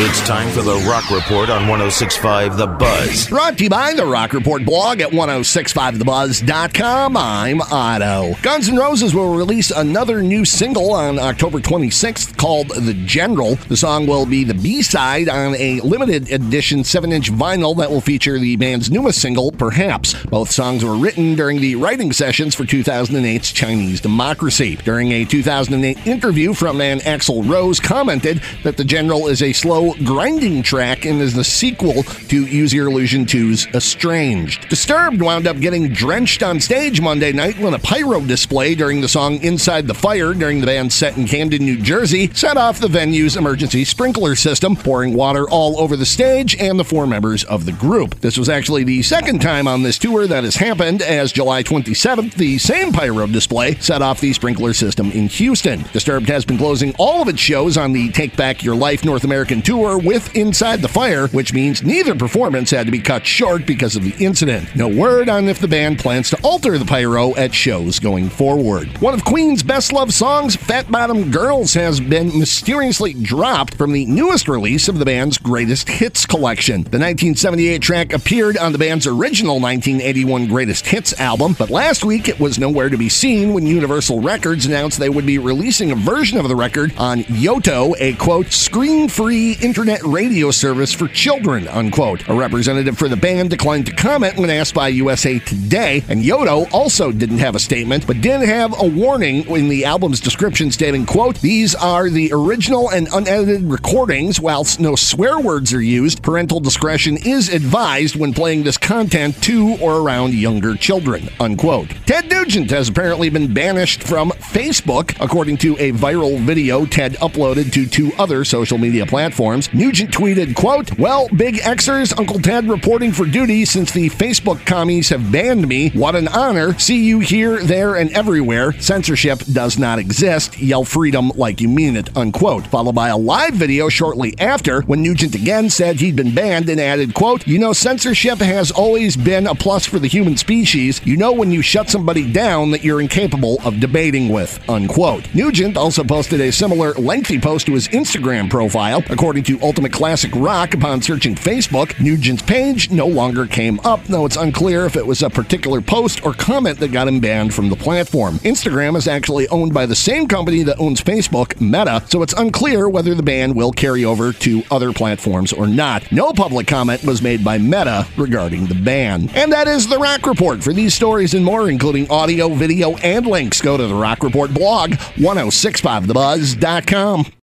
It's time for the Rock Report on 1065 The Buzz. Brought to you by the Rock Report blog at 1065thebuzz.com. I'm Otto. Guns N' Roses will release another new single on October 26th called The General. The song will be the B side on a limited edition 7 inch vinyl that will feature the band's newest single, Perhaps. Both songs were written during the writing sessions for 2008's Chinese Democracy. During a 2008 interview, frontman Axl Rose commented that The General is a slow grinding track and is the sequel to Use Your Illusion 2's Estranged. Disturbed wound up getting drenched on stage Monday night when a pyro display during the song Inside the Fire during the band's set in Camden, New Jersey set off the venue's emergency sprinkler system, pouring water all over the stage and the four members of the group. This was actually the second time on this tour that has happened, as July 27th, the same pyro display set off the sprinkler system in Houston. Disturbed has been closing all of its shows on the Take Back Your Life North American tour tour with Inside the Fire, which means neither performance had to be cut short because of the incident. No word on if the band plans to alter the pyro at shows going forward. One of Queen's best loved songs, Fat Bottom Girls, has been mysteriously dropped from the newest release of the band's greatest hits collection. The 1978 track appeared on the band's original 1981 greatest hits album, but last week it was nowhere to be seen when Universal Records announced they would be releasing a version of the record on Yoto, a quote, screen free internet radio service for children, unquote. A representative for the band declined to comment when asked by USA Today, and Yoto also didn't have a statement, but did have a warning in the album's description stating, quote, these are the original and unedited recordings. Whilst no swear words are used, parental discretion is advised when playing this content to or around younger children, unquote. Ted Nugent has apparently been banished from Facebook, according to a viral video Ted uploaded to two other social media platforms. Nugent tweeted, quote, Well, Big Xers, Uncle Ted reporting for duty since the Facebook commies have banned me. What an honor. See you here, there, and everywhere. Censorship does not exist. Yell freedom like you mean it, unquote. Followed by a live video shortly after when Nugent again said he'd been banned and added, quote, You know, censorship has always been a plus for the human species. You know when you shut somebody down that you're incapable of debating with, unquote. Nugent also posted a similar lengthy post to his Instagram profile. According to Ultimate Classic Rock upon searching Facebook. Nugent's page no longer came up, though it's unclear if it was a particular post or comment that got him banned from the platform. Instagram is actually owned by the same company that owns Facebook, Meta, so it's unclear whether the ban will carry over to other platforms or not. No public comment was made by Meta regarding the ban. And that is the Rock Report. For these stories and more, including audio, video, and links, go to the Rock Report blog, 1065thebuzz.com.